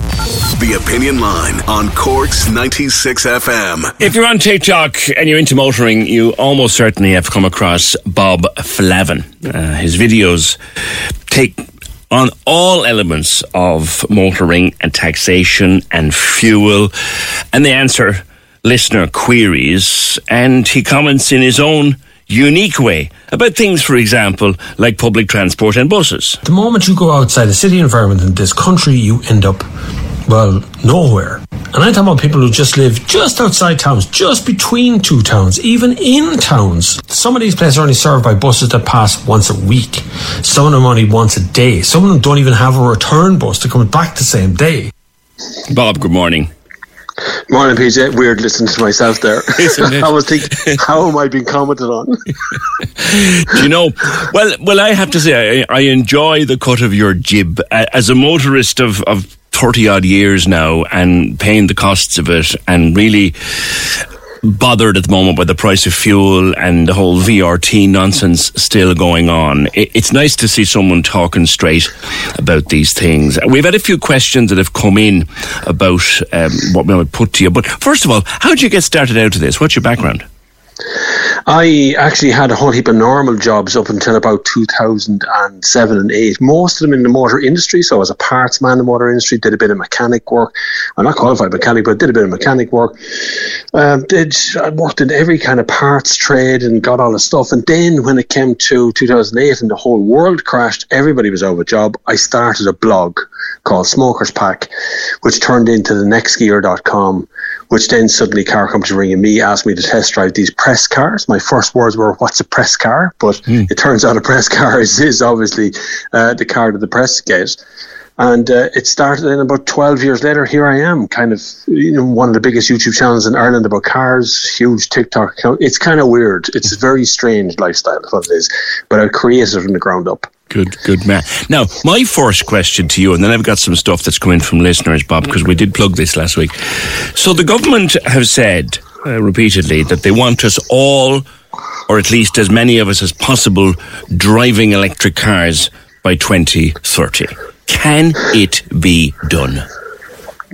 The Opinion Line on Cork's 96 FM. If you're on TikTok and you're into motoring, you almost certainly have come across Bob Flavin. Uh, his videos take on all elements of motoring and taxation and fuel, and they answer listener queries, and he comments in his own unique way about things, for example, like public transport and buses. The moment you go outside a city environment in this country, you end up, well, nowhere. And I'm talking about people who just live just outside towns, just between two towns, even in towns. Some of these places are only served by buses that pass once a week. Some of them only once a day. Some of them don't even have a return bus to come back the same day. Bob, good morning. Morning, PJ. Weird listening to myself there. I was thinking, how am I being commented on? Do you know? Well, well, I have to say, I, I enjoy the cut of your jib as a motorist of, of 30 odd years now and paying the costs of it and really bothered at the moment by the price of fuel and the whole VRT nonsense still going on. It's nice to see someone talking straight about these things. We've had a few questions that have come in about um, what we would put to you. But first of all, how did you get started out of this? What's your background? I actually had a whole heap of normal jobs up until about 2007 and 8. Most of them in the motor industry. So I was a parts man in the motor industry, did a bit of mechanic work. I'm not qualified mechanic, but did a bit of mechanic work. Um, did I worked in every kind of parts trade and got all the stuff. And then when it came to 2008 and the whole world crashed, everybody was out of a job. I started a blog called Smokers Pack, which turned into the nextgear.com which then suddenly car companies ringing me, asked me to test drive these press cars. My first words were, "What's a press car?" But mm. it turns out a press car is, is obviously uh, the car that the press gets. And uh, it started in about 12 years later. Here I am, kind of, you know, one of the biggest YouTube channels in Ireland about cars, huge TikTok account. It's kind of weird. It's a very strange lifestyle, of what it is. But I created it from the ground up. Good, good man. Now, my first question to you, and then I've got some stuff that's coming from listeners, Bob, because we did plug this last week. So the government have said uh, repeatedly that they want us all, or at least as many of us as possible, driving electric cars by 2030. Can it be done?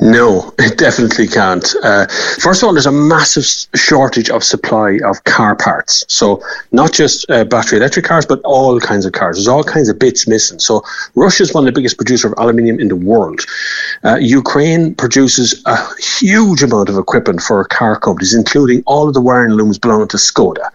No, it definitely can't. Uh, first of all, there's a massive shortage of supply of car parts. So, not just uh, battery electric cars, but all kinds of cars. There's all kinds of bits missing. So, Russia is one of the biggest producers of aluminium in the world. Uh, Ukraine produces a huge amount of equipment for car companies, including all of the wiring looms belonging to Skoda.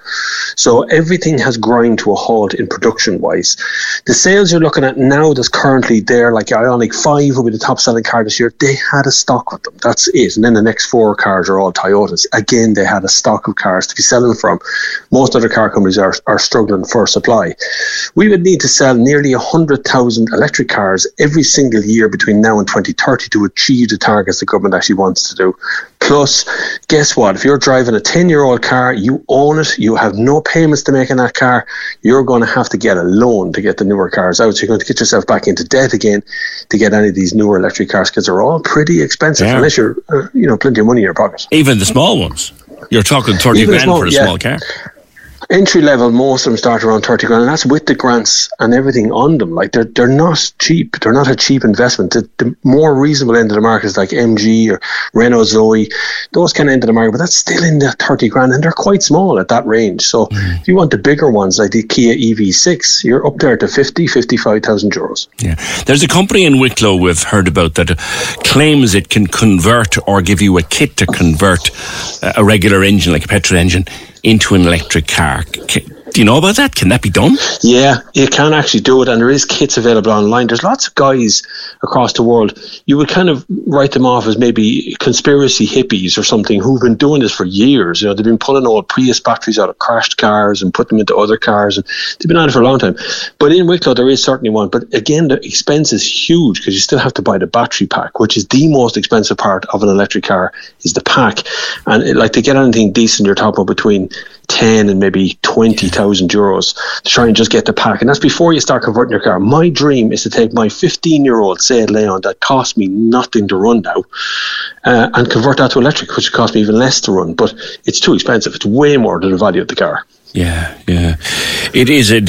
So, everything has grind to a halt in production wise. The sales you're looking at now that's currently there, like Ioniq 5 will be the top selling car this year, they had a stock with them. That's it. And then the next four cars are all Toyotas. Again, they had a stock of cars to be selling from. Most other car companies are, are struggling for supply. We would need to sell nearly 100,000 electric cars every single year between now and 2030 to achieve the targets the government actually wants to do. Plus, guess what? If you're driving a 10 year old car, you own it, you have no payments to make in that car, you're going to have to get a loan to get the newer cars out. So you're going to get yourself back into debt again to get any of these newer electric cars because they're all pretty expensive yeah. unless you're, uh, you know, plenty of money in your pocket. Even the small ones. You're talking 30 Even grand small, for a yeah. small car. Entry level, most of them start around 30 grand, and that's with the grants and everything on them. Like they're, they're not cheap. They're not a cheap investment. The, the more reasonable end of the market is like MG or Renault Zoe, those kind of end of the market, but that's still in the 30 grand and they're quite small at that range. So mm. if you want the bigger ones like the Kia EV6, you're up there to 50, 55,000 euros. Yeah. There's a company in Wicklow we've heard about that claims it can convert or give you a kit to convert a regular engine, like a petrol engine, into an electric car. Do you know about that? Can that be done? Yeah, you can actually do it, and there is kits available online. There's lots of guys across the world. You would kind of write them off as maybe conspiracy hippies or something who've been doing this for years. You know, they've been pulling old Prius batteries out of crashed cars and putting them into other cars, and they've been at it for a long time. But in Wicklow, there is certainly one. But again, the expense is huge because you still have to buy the battery pack, which is the most expensive part of an electric car. Is the pack, and it, like to get anything decent, you're talking between 10 and maybe 20,000 euros to try and just get the pack. And that's before you start converting your car. My dream is to take my 15 year old Seat Leon that cost me nothing to run now uh, and convert that to electric, which would cost me even less to run. But it's too expensive. It's way more than the value of the car. Yeah, yeah. It is a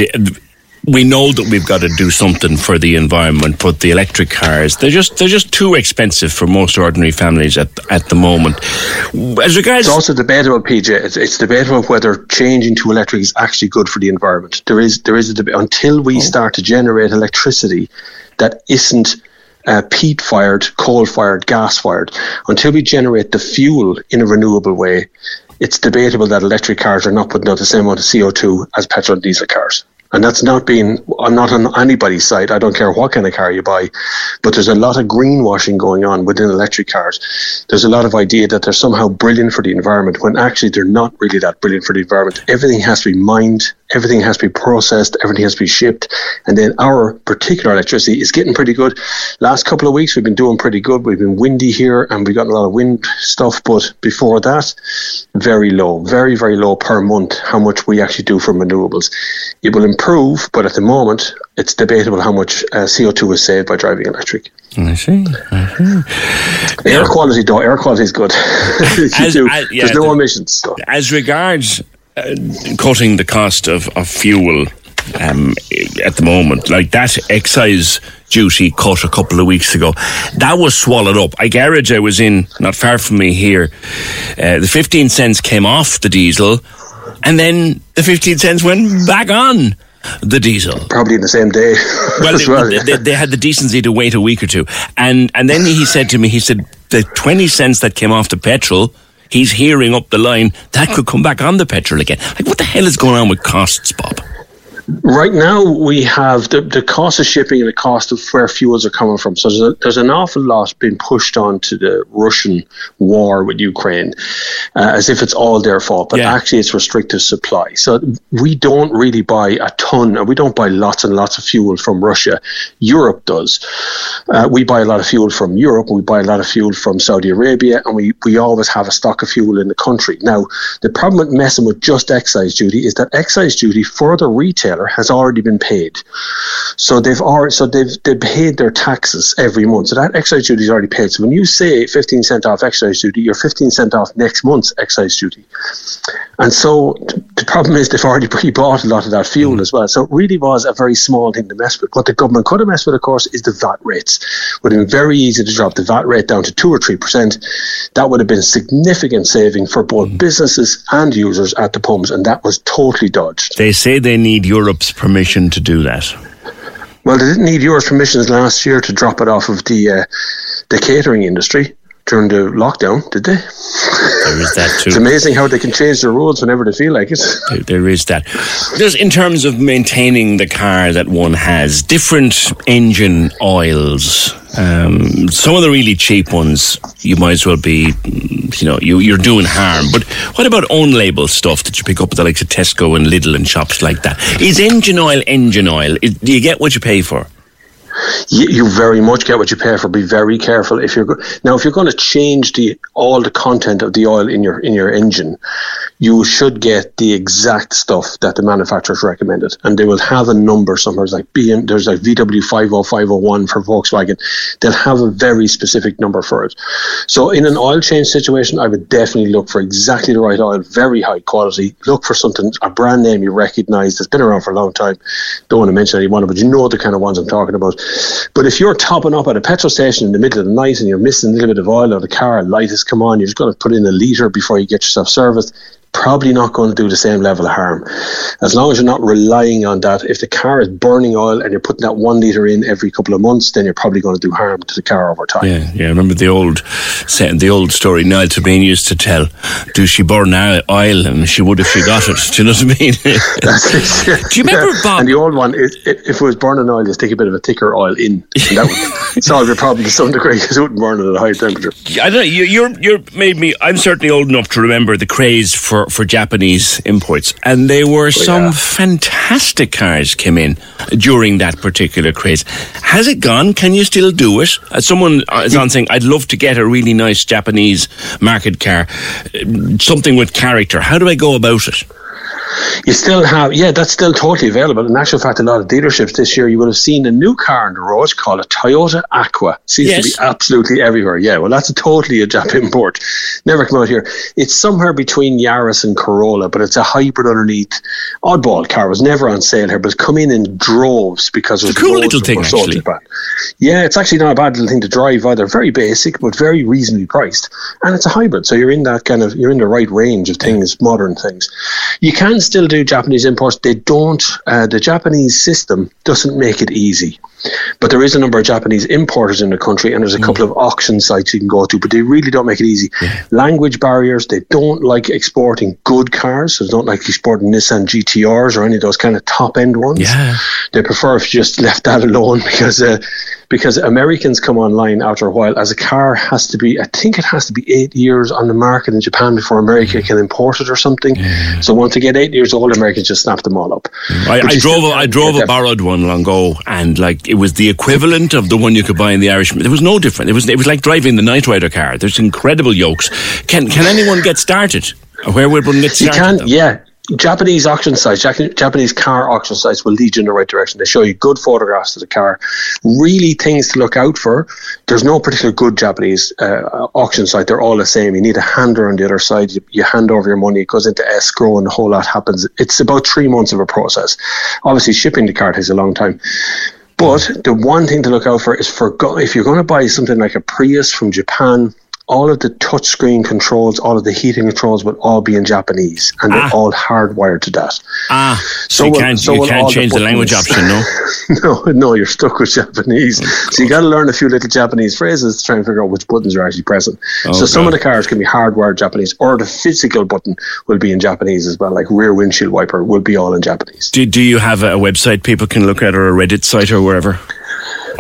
we know that we've got to do something for the environment, but the electric cars they're just they're just too expensive for most ordinary families at at the moment. As regards, it's also debatable, PJ. It's, it's debatable whether changing to electric is actually good for the environment. There is there is a debate until we oh. start to generate electricity that isn't uh, peat fired, coal fired, gas fired. Until we generate the fuel in a renewable way, it's debatable that electric cars are not putting out the same amount of CO2 as petrol and diesel cars. And that's not being, I'm not on anybody's side. I don't care what kind of car you buy, but there's a lot of greenwashing going on within electric cars. There's a lot of idea that they're somehow brilliant for the environment when actually they're not really that brilliant for the environment. Everything has to be mined everything has to be processed, everything has to be shipped, and then our particular electricity is getting pretty good. Last couple of weeks we've been doing pretty good. We've been windy here, and we've gotten a lot of wind stuff. But before that, very low, very very low per month. How much we actually do from renewables? It will improve, but at the moment it's debatable how much uh, CO two is saved by driving electric. I see. I see. Air quality, though, air quality is good. as, yeah, there's no the, emissions. So. As regards uh, cutting the cost of, of fuel um, at the moment. Like that excise duty cut a couple of weeks ago, that was swallowed up. I garage I was in not far from me here. Uh, the 15 cents came off the diesel, and then the 15 cents went back on the diesel. Probably in the same day. well, they, well yeah. they, they, had the decency to wait a week or two, and and then he said to me, he said the 20 cents that came off the petrol he's hearing up the line that could come back on the petrol again. Like, what the hell is going on with costs, Bob? Right now, we have the, the cost of shipping and the cost of where fuels are coming from. So there's, a, there's an awful lot being pushed on to the Russian war with Ukraine uh, as if it's all their fault, but yeah. actually it's restricted supply. So we don't really buy a ton, and we don't buy lots and lots of fuel from Russia. Europe does. Uh, we buy a lot of fuel from Europe, we buy a lot of fuel from Saudi Arabia, and we, we always have a stock of fuel in the country. Now, the problem with messing with just excise duty is that excise duty for the retail has already been paid. So they've already, so they've they've paid their taxes every month. So that excise duty is already paid. So when you say 15 cent off excise duty, you're 15 cent off next month's excise duty. And so the problem is they've already pre-bought a lot of that fuel mm. as well. So it really was a very small thing to mess with. What the government could have messed with, of course, is the VAT rates. It would have been very easy to drop the VAT rate down to two or three percent. That would have been significant saving for both mm. businesses and users at the pumps, and that was totally dodged. They say they need Europe's permission to do that. Well, they didn't need Europe's permissions last year to drop it off of the uh, the catering industry during the lockdown, did they? There is that too. it's amazing how they can change the rules whenever they feel like it. There, there is that. Just in terms of maintaining the car that one has, different engine oils. Um, some of the really cheap ones, you might as well be, you know, you, you're doing harm. But what about own label stuff that you pick up at the likes of Tesco and Lidl and shops like that? Is engine oil engine oil? Do you get what you pay for? You, you, very much get what you pay for. Be very careful if you're go- now if you're going to change the all the content of the oil in your in your engine, you should get the exact stuff that the manufacturers recommended, and they will have a number somewhere. Like BM, there's like VW five hundred five hundred one for Volkswagen. They'll have a very specific number for it. So in an oil change situation, I would definitely look for exactly the right oil, very high quality. Look for something a brand name you recognise that's been around for a long time. Don't want to mention any one, but you know the kind of ones I'm talking about. But if you're topping up at a petrol station in the middle of the night and you're missing a little bit of oil or the car light has come on, just going to put in a litre before you get yourself serviced probably not going to do the same level of harm. As long as you're not relying on that, if the car is burning oil and you're putting that one litre in every couple of months, then you're probably going to do harm to the car over time. Yeah, yeah. I remember the old the old story Niall Tóibín used to tell. Do she burn oil? And she would if she got it. Do you know what I mean? That's it. Do you remember yeah. Bob? And the old one, it, it, if it was burning oil, you stick a bit of a thicker oil in. And that would solve your problem to some degree because it wouldn't burn at a high temperature. I don't know. You, you're, you're made me. I'm certainly old enough to remember the craze for for, Japanese imports, and there were oh, some yeah. fantastic cars came in during that particular craze. Has it gone? Can you still do it? Uh, someone is on saying, "I'd love to get a really nice Japanese market car, uh, something with character." How do I go about it? You still have, yeah, that's still totally available. In actual fact, a lot of dealerships this year, you would have seen a new car on the road called a Toyota Aqua. Seems yes. to be absolutely everywhere. Yeah, well, that's a totally a Jap import. Never come out here. It's somewhere between Yaris and Corolla, but it's a hybrid underneath. Oddball car was never on sale here, but it's come in in droves because it's a cool little thing, actually. Yeah, it's actually not a bad little thing to drive either. Very basic, but very reasonably priced, and it's a hybrid, so you're in that kind of you're in the right range of things, modern things. You can still do Japanese imports. They don't. Uh, the Japanese system doesn't make it easy. But there is a number of Japanese importers in the country, and there's a mm. couple of auction sites you can go to, but they really don't make it easy. Yeah. Language barriers, they don't like exporting good cars, so they don't like exporting Nissan GTRs or any of those kind of top end ones. Yeah. They prefer if you just left that alone because uh, because Americans come online after a while as a car has to be, I think it has to be eight years on the market in Japan before America mm. can import it or something. Yeah. So once they get eight years old, Americans just snap them all up. I, I drove, a, I drove a borrowed one long ago, and like it was the equivalent of the one you could buy in the Irish. There was no different. It was, it was like driving the Knight Rider car. There's incredible yokes. Can, can anyone get started? Where would one get started? You can, yeah. Japanese auction sites, Japanese car auction sites will lead you in the right direction. They show you good photographs of the car, really things to look out for. There's no particular good Japanese uh, auction site. They're all the same. You need a hander on the other side. You, you, hand over your money. It goes into escrow, and the whole lot happens. It's about three months of a process. Obviously, shipping the car takes a long time. But the one thing to look out for is for if you're going to buy something like a Prius from Japan all of the touchscreen controls, all of the heating controls will all be in Japanese, and they're ah. all hardwired to that. Ah, so, so you can't, so you can't change the, the language option, no? no, no, you're stuck with Japanese. Oh, so you got to learn a few little Japanese phrases to try and figure out which buttons you're actually pressing. Oh, so some of the cars can be hardwired Japanese, or the physical button will be in Japanese as well, like rear windshield wiper will be all in Japanese. Do, do you have a website people can look at, or a Reddit site, or wherever?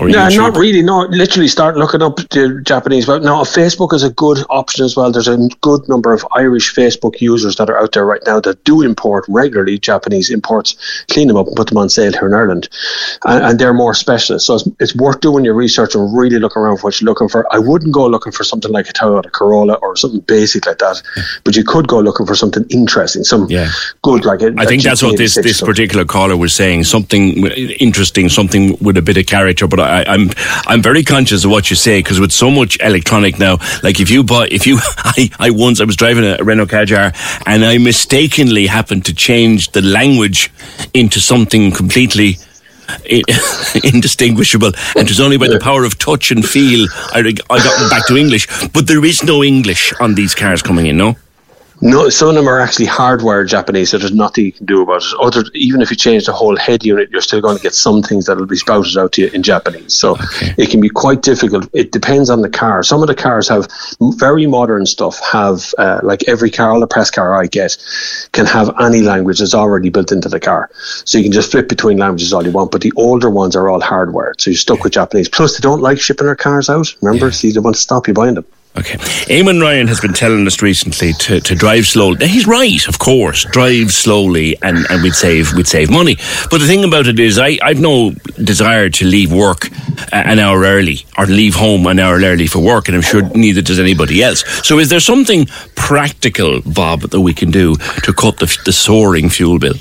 No, not really. No, literally start looking up the Japanese. But Now, Facebook is a good option as well. There's a good number of Irish Facebook users that are out there right now that do import regularly Japanese imports, clean them up and put them on sale here in Ireland, and, and they're more specialist. So it's, it's, worth doing your research and really looking around for what you're looking for. I wouldn't go looking for something like a Toyota Corolla or something basic like that, yeah. but you could go looking for something interesting, some yeah. good like. I think that's what this this particular caller was saying. Something interesting, something with a bit of character, but. I, I'm I'm very conscious of what you say because with so much electronic now, like if you buy, if you, I, I once I was driving a Renault Kadjar and I mistakenly happened to change the language into something completely indistinguishable, and it was only by the power of touch and feel I, I got back to English. But there is no English on these cars coming in, no. No, some of them are actually hardwired Japanese, so there's nothing you can do about it. Other, even if you change the whole head unit, you're still going to get some things that'll be spouted out to you in Japanese. So okay. it can be quite difficult. It depends on the car. Some of the cars have very modern stuff. Have uh, like every car, all the press car I get, can have any language that's already built into the car, so you can just flip between languages all you want. But the older ones are all hardwired, so you're stuck with Japanese. Plus, they don't like shipping their cars out. Remember, yeah. see, they want to stop you buying them. Okay. Eamon Ryan has been telling us recently to, to drive slowly. He's right, of course. Drive slowly and, and we'd save we'd save money. But the thing about it is I, I've no desire to leave work uh, an hour early or leave home an hour early for work, and I'm sure neither does anybody else. So, is there something practical, Bob, that we can do to cut the, the soaring fuel bill?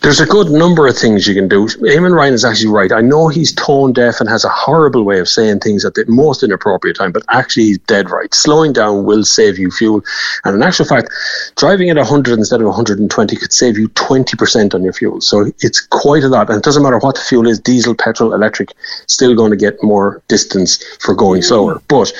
There's a good number of things you can do. Eamon Ryan is actually right. I know he's tone deaf and has a horrible way of saying things at the most inappropriate time, but actually he's dead right. Slowing down will save you fuel. And in actual fact, driving at 100 instead of 120 could save you 20% on your fuel. So it's quite a lot. And it doesn't matter what the fuel is diesel, petrol, electric, still going to get more distance for going slower. But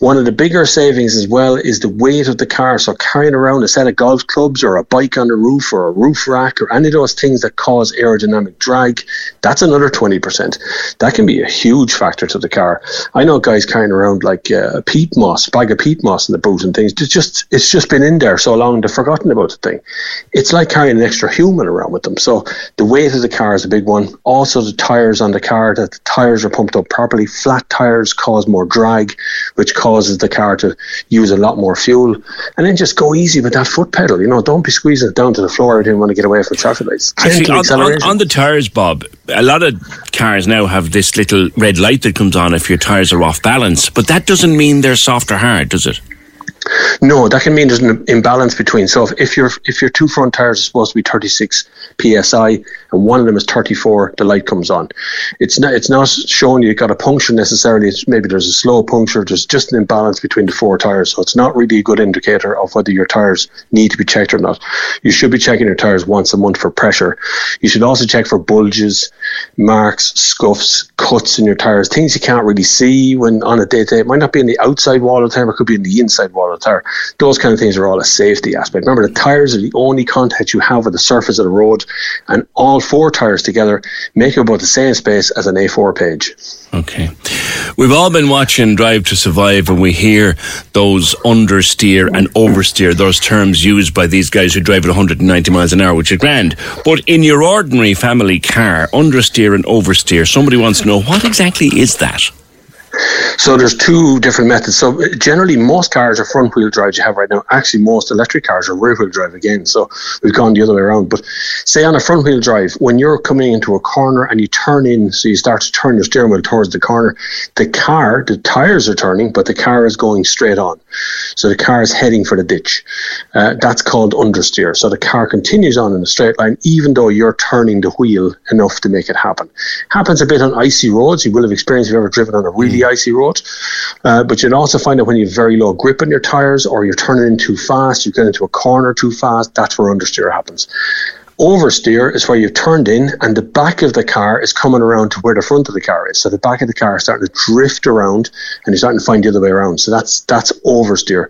one of the bigger savings as well is the weight of the car. So carrying around a set of golf clubs or a bike on the roof or a roof rack or any of those things that cause aerodynamic drag, that's another 20%. That can be a huge factor to the car. I know guys carrying around like uh, peat moss, bag of peat moss in the boot and things. It's just, it's just been in there so long they've forgotten about the thing. It's like carrying an extra human around with them. So the weight of the car is a big one. Also the tires on the car, that the tires are pumped up properly. Flat tires cause more drag, which causes the car to use a lot more fuel. And then just go easy with that foot pedal. You know, don't be squeezing it down to the floor if you want to get away from traffic lights. Actually, on, on, on, the tires, Bob, a lot of cars now have this little red light that comes on if your tires are off balance, but that doesn't mean they're soft or hard, does it? No, that can mean there's an imbalance between. So if, if your if your two front tires are supposed to be 36 psi and one of them is 34, the light comes on. It's not it's not showing you've got a puncture necessarily. It's maybe there's a slow puncture. There's just an imbalance between the four tires. So it's not really a good indicator of whether your tires need to be checked or not. You should be checking your tires once a month for pressure. You should also check for bulges, marks, scuffs, cuts in your tires, things you can't really see when on a day to day. It might not be in the outside wall of the tire, it could be in the inside wall the tire. Those kind of things are all a safety aspect. Remember, the tires are the only contact you have with the surface of the road, and all four tires together make about the same space as an A4 page. Okay. We've all been watching Drive to Survive and we hear those understeer and oversteer, those terms used by these guys who drive at 190 miles an hour, which is grand. But in your ordinary family car, understeer and oversteer, somebody wants to know what exactly is that? So there's two different methods. So generally, most cars are front wheel drive you have right now. Actually, most electric cars are rear wheel drive again. So we've gone the other way around. But say on a front wheel drive, when you're coming into a corner and you turn in, so you start to turn your steering wheel towards the corner, the car, the tires are turning, but the car is going straight on. So the car is heading for the ditch. Uh, that's called understeer. So the car continues on in a straight line, even though you're turning the wheel enough to make it happen. Happens a bit on icy roads. You will have experienced if you've ever driven on a really icy road. Uh, but you'll also find that when you have very low grip on your tyres or you're turning in too fast, you get into a corner too fast, that's where understeer happens. Oversteer is where you've turned in and the back of the car is coming around to where the front of the car is. So the back of the car is starting to drift around and you're starting to find the other way around. So that's that's oversteer.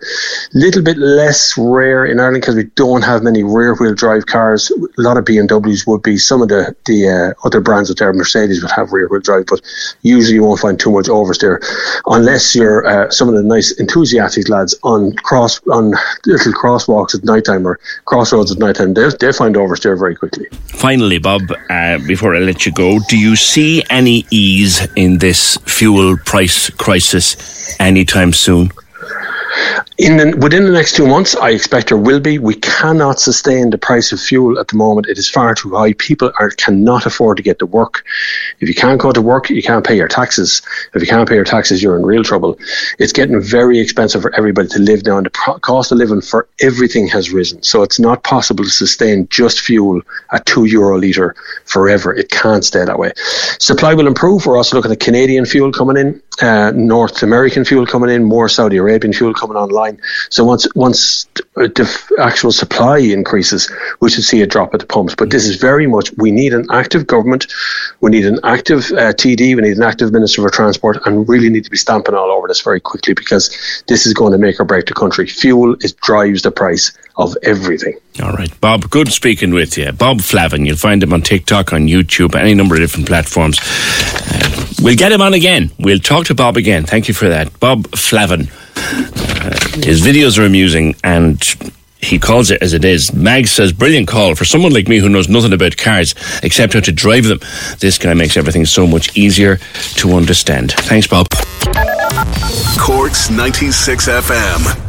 Little bit less rare in Ireland because we don't have many rear wheel drive cars. A lot of BMWs would be. Some of the the uh, other brands out there, Mercedes would have rear wheel drive, but usually you won't find too much oversteer unless you're uh, some of the nice enthusiastic lads on cross on little crosswalks at night time or crossroads at night time. They they find oversteer very quickly. Finally, Bob, uh, before I let you go, do you see any ease in this fuel price crisis anytime soon? In the, within the next two months, I expect there will be. We cannot sustain the price of fuel at the moment. It is far too high. People are cannot afford to get to work. If you can't go to work, you can't pay your taxes. If you can't pay your taxes, you're in real trouble. It's getting very expensive for everybody to live now, and the pro- cost of living for everything has risen. So it's not possible to sustain just fuel at two euro litre forever. It can't stay that way. Supply will improve. We're also looking at Canadian fuel coming in, uh, North American fuel coming in, more Saudi Arabian fuel coming online. So once once the actual supply increases, we should see a drop at the pumps. But this is very much we need an active government, we need an active uh, TD, we need an active Minister for Transport, and really need to be stamping all over this very quickly because this is going to make or break the country. Fuel is drives the price of everything. All right, Bob. Good speaking with you, Bob Flavin. You'll find him on TikTok, on YouTube, any number of different platforms. Uh, we'll get him on again. We'll talk to Bob again. Thank you for that, Bob Flavin. Uh, his videos are amusing and he calls it as it is. Mag says, brilliant call. For someone like me who knows nothing about cars except how to drive them, this guy makes everything so much easier to understand. Thanks, Bob. Corks 96 FM.